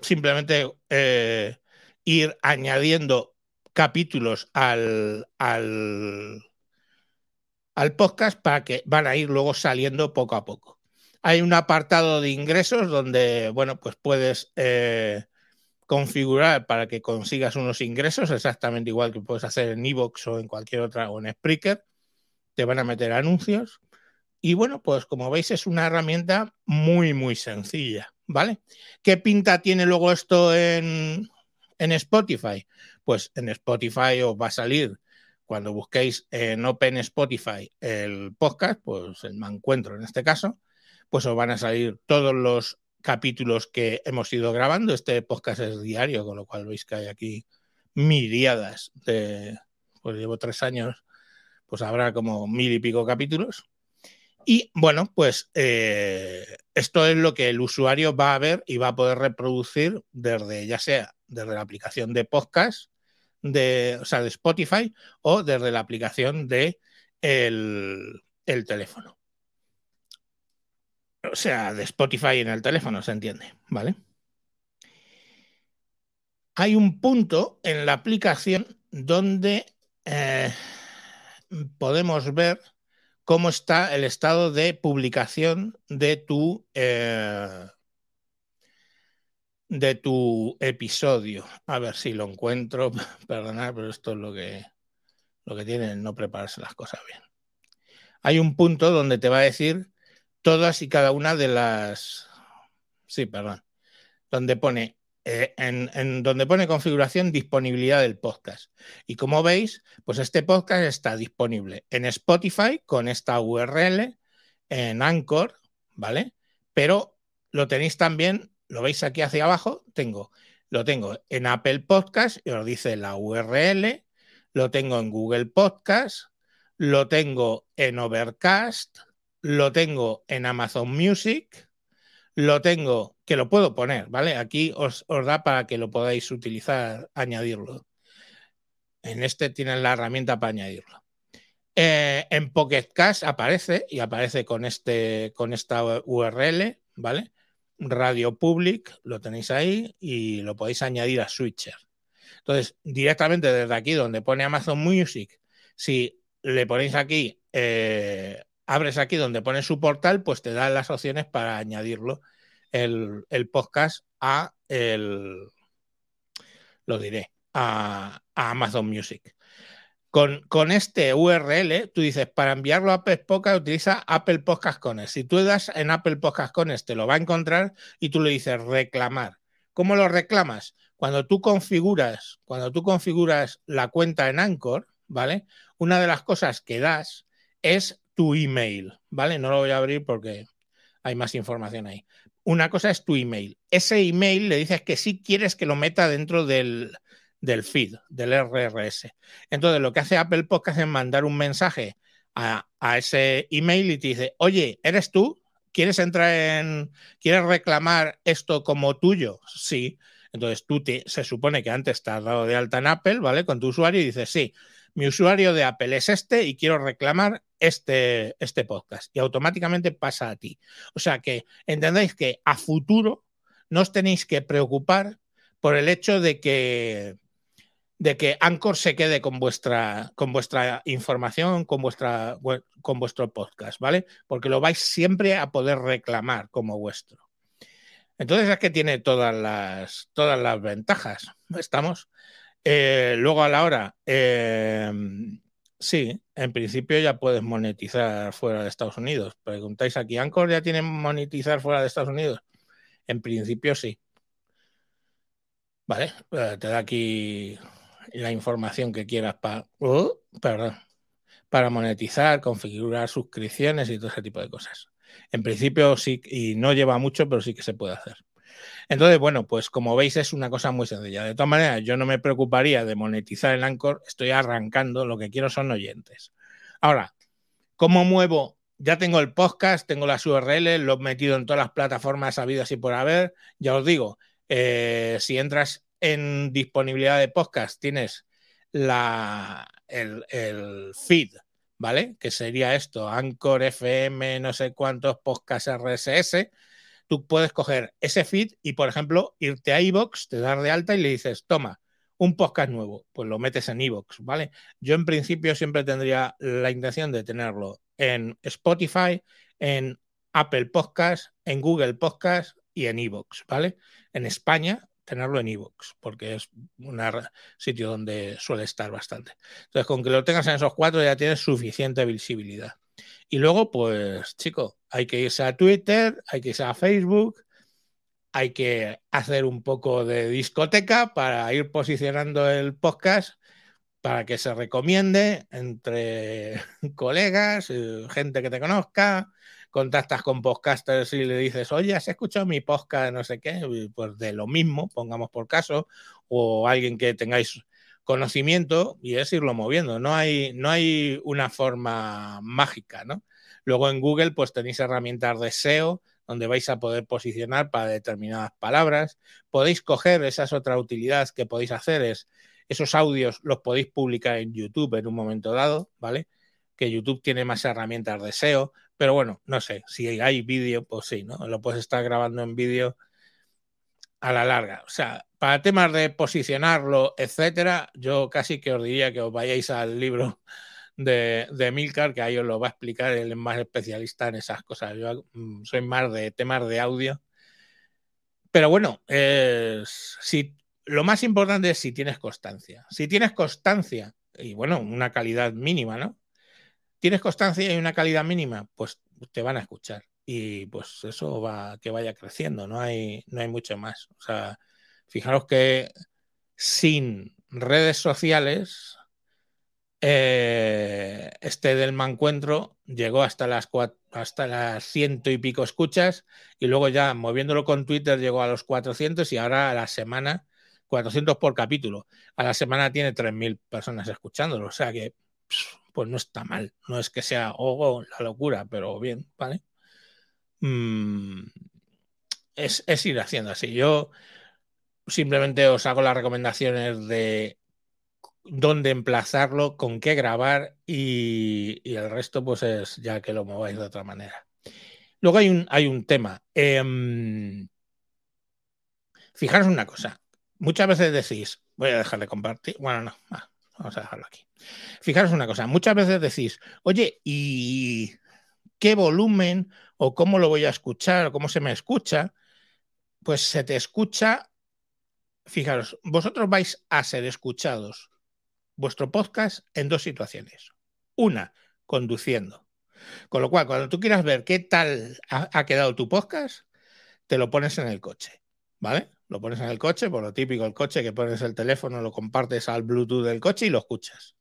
simplemente eh, ir añadiendo capítulos al, podcast para que van a ir luego saliendo poco a poco. Hay un apartado de ingresos donde, bueno, pues puedes eh, configurar para que consigas unos ingresos, exactamente igual que puedes hacer en Evox o en cualquier otra, o en Spreaker. Te van a meter anuncios. Y bueno, pues como veis es una herramienta muy, muy sencilla, ¿vale? ¿Qué pinta tiene luego esto en, Spotify? Pues en Spotify os va a salir, cuando busquéis en Open Spotify el podcast, pues el me encuentro en este caso, pues os van a salir todos los capítulos que hemos ido grabando. Este podcast es diario, con lo cual veis que hay aquí miriadas de, pues llevo tres años, pues habrá como mil y pico capítulos. Y bueno, pues eh, esto es lo que el usuario va a ver y va a poder reproducir desde, ya sea desde la aplicación de podcast, de, o sea, de Spotify o desde la aplicación de el, el teléfono. O sea, de Spotify en el teléfono, se entiende, ¿vale? Hay un punto en la aplicación donde eh, podemos ver cómo está el estado de publicación de tu, eh, de tu episodio. A ver si lo encuentro. Perdonad, pero esto es lo que, lo que tiene no prepararse las cosas bien. Hay un punto donde te va a decir todas y cada una de las... Sí, perdón. Donde pone eh, en, donde pone configuración disponibilidad del podcast. Y como veis, pues este podcast está disponible en Spotify con esta URL, en Anchor, ¿vale? Pero lo tenéis también, lo veis aquí hacia abajo, tengo, lo tengo en Apple Podcast y os dice la URL, lo tengo en Google Podcast, lo tengo en Overcast, lo tengo en Amazon Music, lo tengo, que lo puedo poner, ¿vale? Aquí os, da para que lo podáis utilizar, añadirlo. En este tienen la herramienta para añadirlo. Eh, en Pocket Cash aparece y aparece con, este, con esta URL, ¿vale? Radio Public, lo tenéis ahí y lo podéis añadir a Switcher. Entonces, directamente desde aquí donde pone Amazon Music, si le ponéis aquí eh, abres aquí donde pone su portal, pues te da las opciones para añadirlo el, podcast a el, lo diré, a, Amazon Music. Con, este URL, tú dices, para enviarlo a Apple Podcast, utiliza Apple Podcast Connect. Si tú das en Apple Podcast Connect, te lo va a encontrar y tú le dices reclamar. ¿Cómo lo reclamas? Cuando tú configuras, cuando tú configuras la cuenta en Anchor, ¿vale? Una de las cosas que das es tu email, ¿vale? No lo voy a abrir porque hay más información ahí. Una cosa es tu email. Ese email le dices que sí quieres que lo meta dentro del, feed, del RRS. Entonces, lo que hace Apple Podcast es mandar un mensaje a, ese email y te dice, oye, ¿eres tú? ¿Quieres entrar en, quieres reclamar esto como tuyo? Sí. Entonces tú te, se supone que antes te has dado de alta en Apple, ¿vale? Con tu usuario y dices, sí, mi usuario de Apple es este y quiero reclamar este, este podcast. Y automáticamente pasa a ti. O sea que entendéis que a futuro no os tenéis que preocupar por el hecho de que de que Anchor se quede con vuestra, con vuestra información, con, vuestra, con vuestro podcast, ¿vale? Porque lo vais siempre a poder reclamar como vuestro. Entonces es que tiene todas las, todas las ventajas. Estamos Eh, luego a la hora, eh, sí, en principio ya puedes monetizar fuera de Estados Unidos. Preguntáis aquí, ¿Anchor ya tiene monetizar fuera de Estados Unidos? En principio sí. Vale, eh, te da aquí la información que quieras para, uh, para monetizar, configurar suscripciones y todo ese tipo de cosas. En principio sí, y no lleva mucho, pero sí que se puede hacer. Entonces, bueno, pues como veis es una cosa muy sencilla. De todas maneras, yo no me preocuparía de monetizar el Anchor, estoy arrancando, lo que quiero son oyentes. Ahora, ¿cómo muevo? Ya tengo el podcast, tengo las URL, lo he metido en todas las plataformas habidas y por haber. Ya os digo, eh, si entras en disponibilidad de podcast, tienes la, el, feed, ¿vale? Que sería esto, Anchor FM, no sé cuántos podcasts RSS tú puedes coger ese feed y, por ejemplo, irte a iVoox, te das de alta y le dices, toma, un podcast nuevo, pues lo metes en iVoox, ¿vale? Yo en principio siempre tendría la intención de tenerlo en Spotify, en Apple Podcast, en Google Podcast y en iVoox, ¿vale? En España tenerlo en iVoox, porque es un sitio donde suele estar bastante. Entonces, con que lo tengas en esos cuatro ya tienes suficiente visibilidad. Y luego, pues, chico, hay que irse a Twitter, hay que irse a Facebook, hay que hacer un poco de discoteca para ir posicionando el podcast para que se recomiende entre colegas, eh, gente que te conozca, contactas con podcasters y le dices, oye, ¿has escuchado mi podcast? No sé qué, pues de lo mismo, pongamos por caso, o alguien que tengáis conocimiento y es irlo moviendo. No hay, no hay una forma mágica, ¿no? Luego en Google, pues tenéis herramientas de SEO donde vais a poder posicionar para determinadas palabras. Podéis coger esas otras utilidades que podéis hacer, es esos audios los podéis publicar en YouTube en un momento dado, ¿vale? Que YouTube tiene más herramientas de SEO, pero bueno, no sé, si hay vídeo, pues sí, ¿no? Lo puedes estar grabando en vídeo a la larga. O sea, para temas de posicionarlo, etcétera, yo casi que os diría que os vayáis al libro de, de Milcar, que ahí os lo va a explicar, él es más especialista en esas cosas. Yo mm, soy más de temas de audio. Pero bueno, si, lo más importante es si tienes constancia. Si tienes constancia, y bueno, una calidad mínima, ¿no? Tienes constancia y una calidad mínima, pues te van a escuchar y pues eso va que vaya creciendo, no hay, no hay mucho más. O sea, fijaros que sin redes sociales, eh, este del Mancuentro llegó hasta las, hasta las ciento y pico escuchas y luego ya moviéndolo con Twitter llegó a los 400 y ahora a la semana 400 por capítulo. A la semana tiene 3.000 personas escuchándolo, o sea que pues no está mal. No es que sea oh, la locura, pero bien, ¿vale? Mm, es, ir haciendo así. Yo simplemente os hago las recomendaciones de dónde emplazarlo, con qué grabar y, el resto pues es ya que lo mováis de otra manera. Luego hay un, hay un tema. Em, fijaros una cosa. Muchas veces decís, voy a dejar de compartir. Bueno, no, vamos a dejarlo aquí. Fijaros una cosa. Muchas veces decís, oye, ¿y qué volumen o cómo lo voy a escuchar o cómo se me escucha, pues se te escucha, fijaros, vosotros vais a ser escuchados vuestro podcast en dos situaciones. Una, conduciendo. Con lo cual, cuando tú quieras ver qué tal ha, quedado tu podcast, te lo pones en el coche, ¿vale? Lo pones en el coche, por lo típico el coche, que pones el teléfono, lo compartes al Bluetooth del coche y lo escuchas.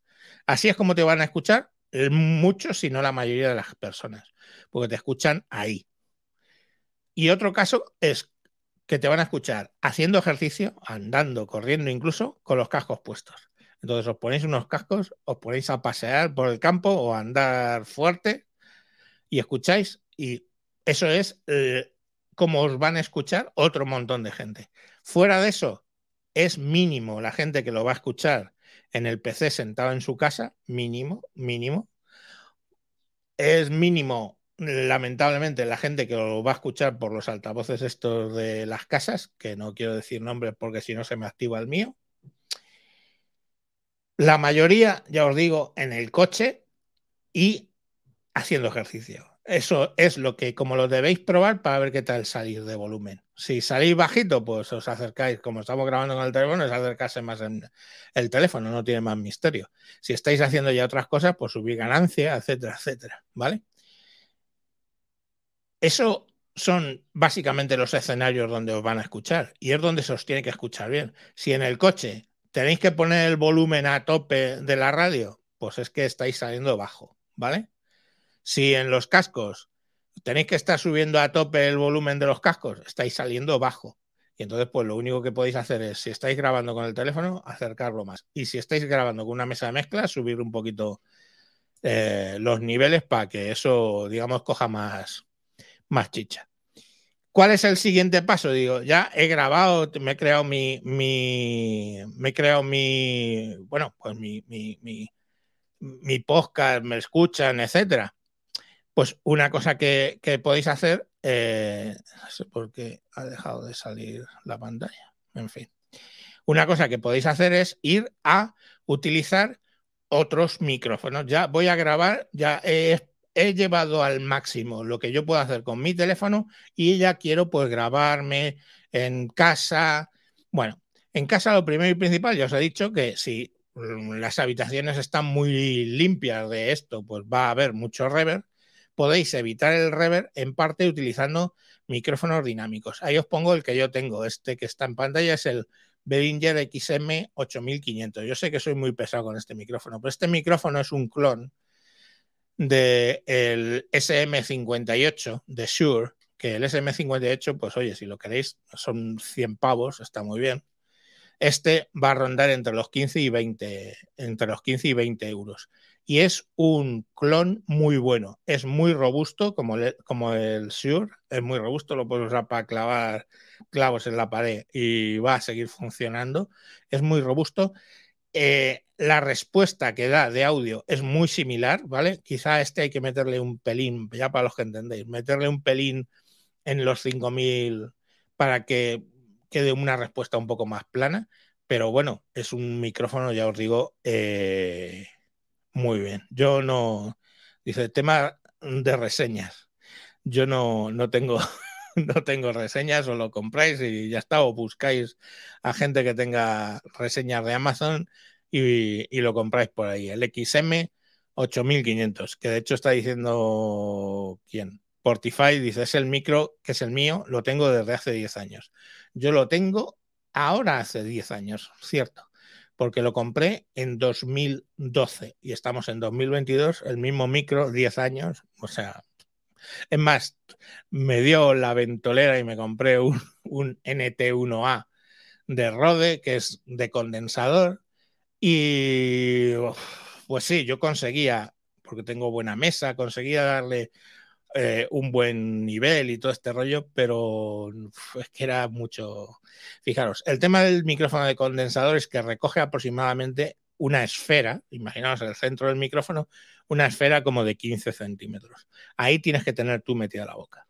Así es como te van a escuchar muchos, si no la mayoría de las personas, porque te escuchan ahí. Y otro caso es que te van a escuchar haciendo ejercicio, andando, corriendo incluso, con los cascos puestos. Entonces os ponéis unos cascos, os ponéis a pasear por el campo o a andar fuerte y escucháis y eso es eh, como os van a escuchar otro montón de gente. Fuera de eso, es mínimo la gente que lo va a escuchar en el PC sentado en su casa, mínimo, mínimo. Es mínimo, lamentablemente, la gente que lo va a escuchar por los altavoces estos de las casas, que no quiero decir nombres porque si no se me activa el mío. La mayoría, ya os digo, en el coche y haciendo ejercicio. Eso es lo que, como lo debéis probar para ver qué tal salir de volumen. Si salís bajito, pues os acercáis, como estamos grabando con el teléfono, es acercarse más en el teléfono, no tiene más misterio. Si estáis haciendo ya otras cosas, pues subir ganancia, etcétera, etcétera, ¿vale? Eso son básicamente los escenarios donde os van a escuchar y es donde se os tiene que escuchar bien. Si en el coche tenéis que poner el volumen a tope de la radio, pues es que estáis saliendo bajo, ¿vale? Si en los cascos tenéis que estar subiendo a tope el volumen de los cascos, estáis saliendo bajo. Y entonces, pues lo único que podéis hacer es, si estáis grabando con el teléfono, acercarlo más. Y si estáis grabando con una mesa de mezcla, subir un poquito eh, los niveles para que eso, digamos, coja más, más chicha. ¿Cuál es el siguiente paso? Digo, ya he grabado, me he creado mi, mi me he creado mi, bueno, pues mi, mi, mi, mi podcast, me escuchan, etcétera pues una cosa que, podéis hacer, eh, no sé por qué ha dejado de salir la pantalla, en fin. Una cosa que podéis hacer es ir a utilizar otros micrófonos. Ya voy a grabar, ya he, llevado al máximo lo que yo puedo hacer con mi teléfono y ya quiero pues grabarme en casa. Bueno, en casa lo primero y principal, ya os he dicho que si las habitaciones están muy limpias de esto, pues va a haber mucho reverb podéis evitar el reverb en parte utilizando micrófonos dinámicos. Ahí os pongo el que yo tengo. Este que está en pantalla es el Behringer XM 8500. Yo sé que soy muy pesado con este micrófono, pero este micrófono es un clon del SM58 de Shure, que el SM58, pues oye, si lo queréis, son 100 pavos, está muy bien. Este va a rondar entre los 15 y 20, entre los 15 y 20 euros y es un clon muy bueno. Es muy robusto, como, como el Shure, es muy robusto, lo puedes usar para clavar clavos en la pared y va a seguir funcionando. Es muy robusto. Eh, la respuesta que da de audio es muy similar, ¿vale? Quizá este hay que meterle un pelín, ya para los que entendéis, meterle un pelín en los 5000 para que quede una respuesta un poco más plana, pero bueno, es un micrófono, ya os digo, eh, muy bien. Yo no. Dice, tema de reseñas. Yo no, no tengo. no tengo reseñas, o lo compráis y ya está, o buscáis a gente que tenga reseñas de Amazon y, y lo compráis por ahí. El XM 8500, que de hecho está diciendo quién. Portify dice, es el micro que es el mío, lo tengo desde hace 10 años. Yo lo tengo ahora hace 10 años, cierto porque lo compré en 2012 y estamos en 2022, el mismo micro, 10 años, o sea, es más, me dio la ventolera y me compré un, NT1A de Rode, que es de condensador, y pues sí, yo conseguía, porque tengo buena mesa, conseguía darle eh, un buen nivel y todo este rollo, pero es que era mucho. Fijaros, el tema del micrófono de condensador es que recoge aproximadamente una esfera, imaginaos el centro del micrófono, una esfera como de 15 centímetros. Ahí tienes que tener tú metida la boca.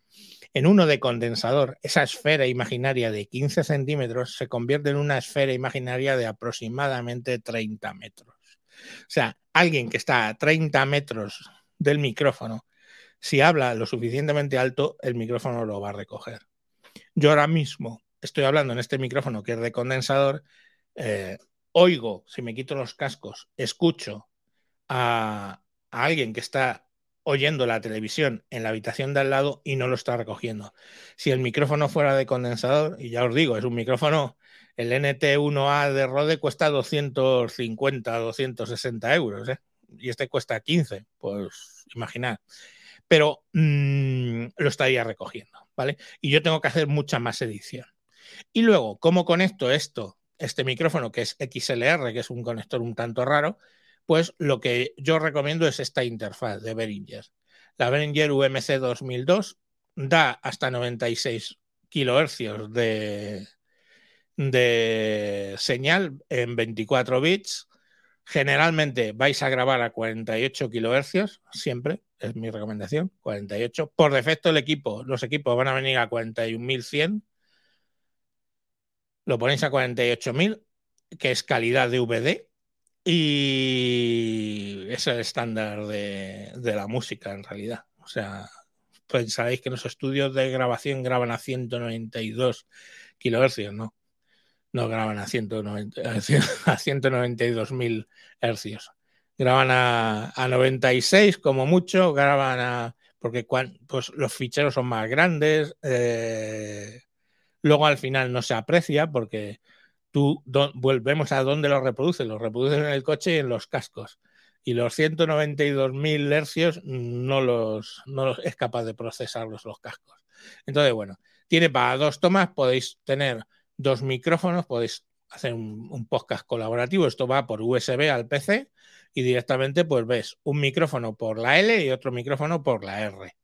En uno de condensador, esa esfera imaginaria de 15 centímetros se convierte en una esfera imaginaria de aproximadamente 30 metros. O sea, alguien que está a 30 metros del micrófono si habla lo suficientemente alto, el micrófono lo va a recoger. Yo ahora mismo estoy hablando en este micrófono que es de condensador, eh, oigo, si me quito los cascos, escucho a, alguien que está oyendo la televisión en la habitación de al lado y no lo está recogiendo. Si el micrófono fuera de condensador, y ya os digo, es un micrófono, el NT1A de Rode cuesta 250, 260 euros, ¿eh? y este cuesta 15, pues imaginad pero mm, lo estaría recogiendo, ¿vale? Y yo tengo que hacer mucha más edición. Y luego, ¿cómo conecto esto, este micrófono que es XLR, que es un conector un tanto raro? Pues lo que yo recomiendo es esta interfaz de Behringer. La Behringer UMC 2002 da hasta 96 kilohercios de, de señal en 24 bits. Generalmente vais a grabar a 48 kilohercios, siempre, es mi recomendación, 48. Por defecto el equipo, los equipos van a venir a 41.100. Lo ponéis a 48.000, que es calidad de VD. Y es el estándar de, la música en realidad. O sea, pensaréis que los estudios de grabación graban a 192 kilohercios, ¿no? No graban a, 190, a 192.000 hercios. Graban a, a 96 como mucho, graban a... porque pues, los ficheros son más grandes, eh, luego al final no se aprecia porque tú volvemos a dónde lo reproduces, lo reproduces en el coche y en los cascos y los 192.000 hercios no los, no los es capaz de procesarlos los cascos. Entonces, bueno, tiene para dos tomas, podéis tener dos micrófonos, podéis hacer un, podcast colaborativo, esto va por USB al PC y directamente pues ves un micrófono por la L y otro micrófono por la R.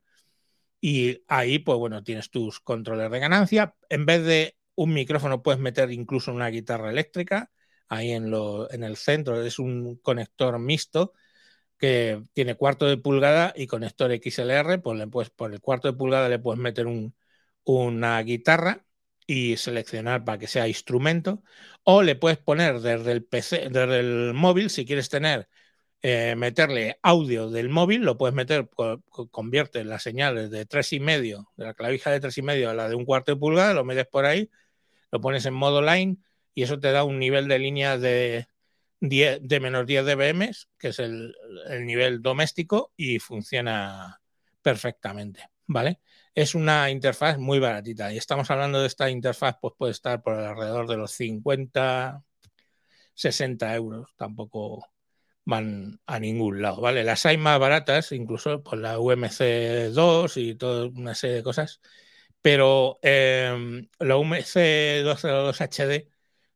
Y ahí pues bueno, tienes tus controles de ganancia, en vez de un micrófono puedes meter incluso una guitarra eléctrica, ahí en, lo, en el centro. Es un conector mixto que tiene cuarto de pulgada y conector XLR. Pues, le por el cuarto de pulgada le puedes meter una guitarra y seleccionar para que sea instrumento. O le puedes poner desde el PC, desde el móvil, si quieres tener, eh, meterle audio del móvil, lo puedes meter, convierte las señales de tres y medio, de la clavija de tres y medio a la de un cuarto de pulgada, lo metes por ahí, lo pones en modo line y eso te da un nivel de línea de, 10, de menos 10 dBm, que es el, nivel doméstico, y funciona perfectamente, ¿vale? Es una interfaz muy baratita y estamos hablando de esta interfaz, pues puede estar por alrededor de los 50, 60 euros, tampoco van a ningún lado, ¿vale? Las hay más baratas, incluso por la UMC 2 y toda una serie de cosas, pero eh, la UMC 202 HD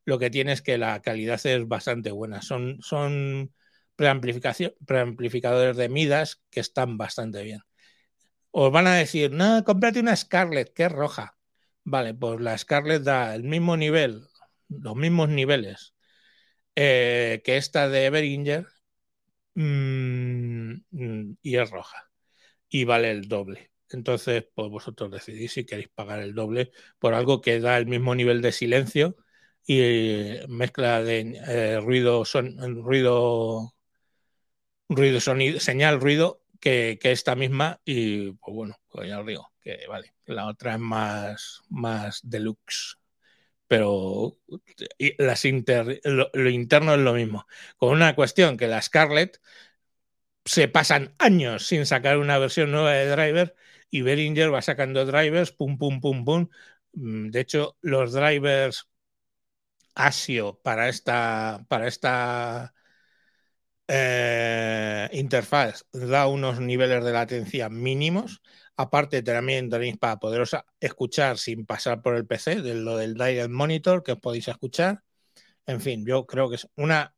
lo que tiene es que la calidad es bastante buena. Son, son preamplificadores de Midas que están bastante bien. Os van a decir, no, cómprate una Scarlett, que es roja. Vale, pues la Scarlett da el mismo nivel, los mismos niveles eh, que esta de Behringer mm, y es roja. Y vale el doble. Entonces, pues vosotros decidís si queréis pagar el doble por algo que da el mismo nivel de silencio y mezcla de eh, ruido, son, ruido, ruido, sonido, señal, ruido que, esta misma y pues bueno, pues ya os digo que vale, la otra es más, más deluxe pero las inter, lo, interno es lo mismo. Con una cuestión que la Scarlett se pasan años sin sacar una versión nueva de driver y Behringer va sacando drivers, pum, pum, pum, pum. Mm, de hecho, los drivers ASIO para esta, para esta eh, interfaz da unos niveles de latencia mínimos. Aparte, también tenéis para poderos escuchar sin pasar por el PC, de lo del Direct Monitor que os podéis escuchar. En fin, yo creo que es una,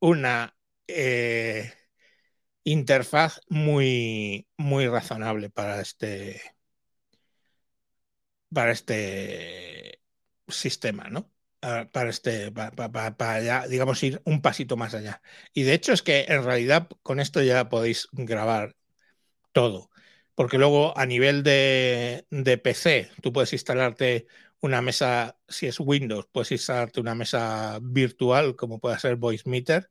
una eh, interfaz muy, muy razonable para este, para este sistema, ¿no? Para este, para, digamos, ir un pasito más allá. Y de hecho es que en realidad con esto ya podéis grabar todo, porque luego a nivel de, de PC tú puedes instalarte una mesa, si es Windows, puedes instalarte una mesa virtual como puede ser VoiceMeter,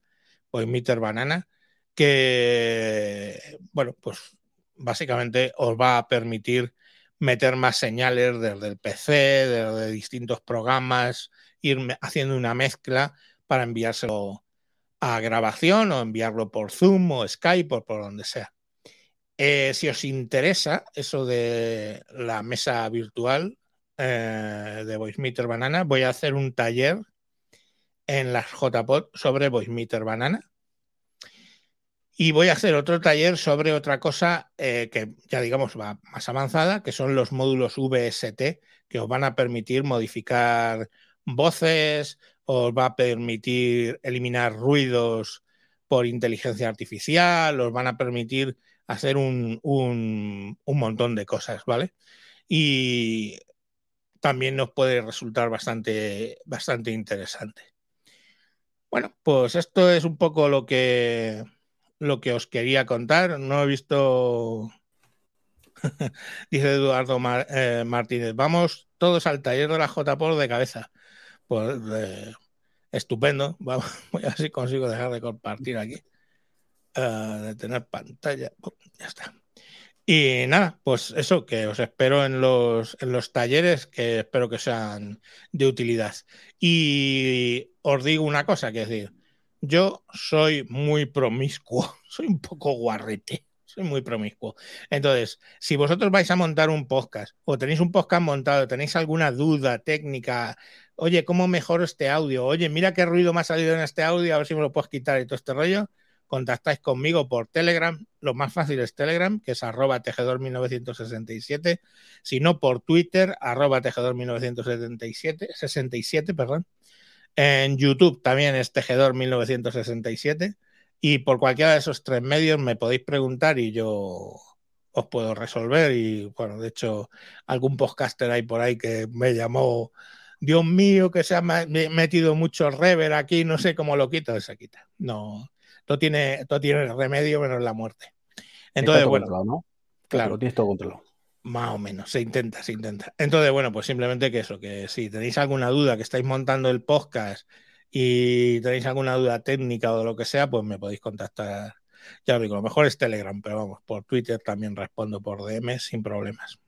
VoiceMeter Banana, que, bueno, pues básicamente os va a permitir meter más señales desde el PC, desde distintos programas, ir haciendo una mezcla para enviárselo a grabación o enviarlo por Zoom o Skype o por donde sea. Eh, si os interesa eso de la mesa virtual eh, de VoiceMeter Banana, voy a hacer un taller en las JPod sobre VoiceMeter Banana. Y voy a hacer otro taller sobre otra cosa eh, que ya digamos va más avanzada, que son los módulos VST, que os van a permitir modificar voces, os va a permitir eliminar ruidos por inteligencia artificial, os van a permitir hacer un, un, montón de cosas, ¿vale? Y también nos puede resultar bastante, bastante interesante. Bueno, pues esto es un poco lo que, lo que os quería contar. No he visto, dice Eduardo eh, Martínez, vamos todos al taller de la JPOR de cabeza. Pues estupendo. Vamos, voy a ver si consigo dejar de compartir aquí. Uh, de tener pantalla. ya está. Y nada, pues eso, que os espero en los, en los talleres, que espero que sean de utilidad. Y os digo una cosa, que es decir, yo soy muy promiscuo, soy un poco guarrete, soy muy promiscuo. Entonces, si vosotros vais a montar un podcast o tenéis un podcast montado, tenéis alguna duda técnica, oye, ¿cómo mejoro este audio? Oye, mira qué ruido me ha salido en este audio, a ver si me lo puedes quitar y todo este rollo, contactáis conmigo por Telegram. Lo más fácil es Telegram, que es arroba tejedor 1967. Si no, por Twitter, arroba tejedor 1967, 67, perdón. En YouTube también es Tejedor 1967 y por cualquiera de esos tres medios me podéis preguntar y yo os puedo resolver. Y bueno, de hecho, algún podcaster hay por ahí que me llamó, Dios mío, que se ha metido mucho rever aquí, no sé cómo lo quito, se quita. No, todo tiene, todo tiene remedio menos la muerte. Entonces, bueno, ¿no? claro. Lo tienes todo controlado. Más o menos, se intenta, se intenta. Entonces, bueno, pues simplemente que eso, que si tenéis alguna duda, que estáis montando el podcast y tenéis alguna duda técnica o de lo que sea, pues me podéis contactar. Ya os digo, lo mejor es Telegram, pero vamos, por Twitter también respondo por DM sin problemas.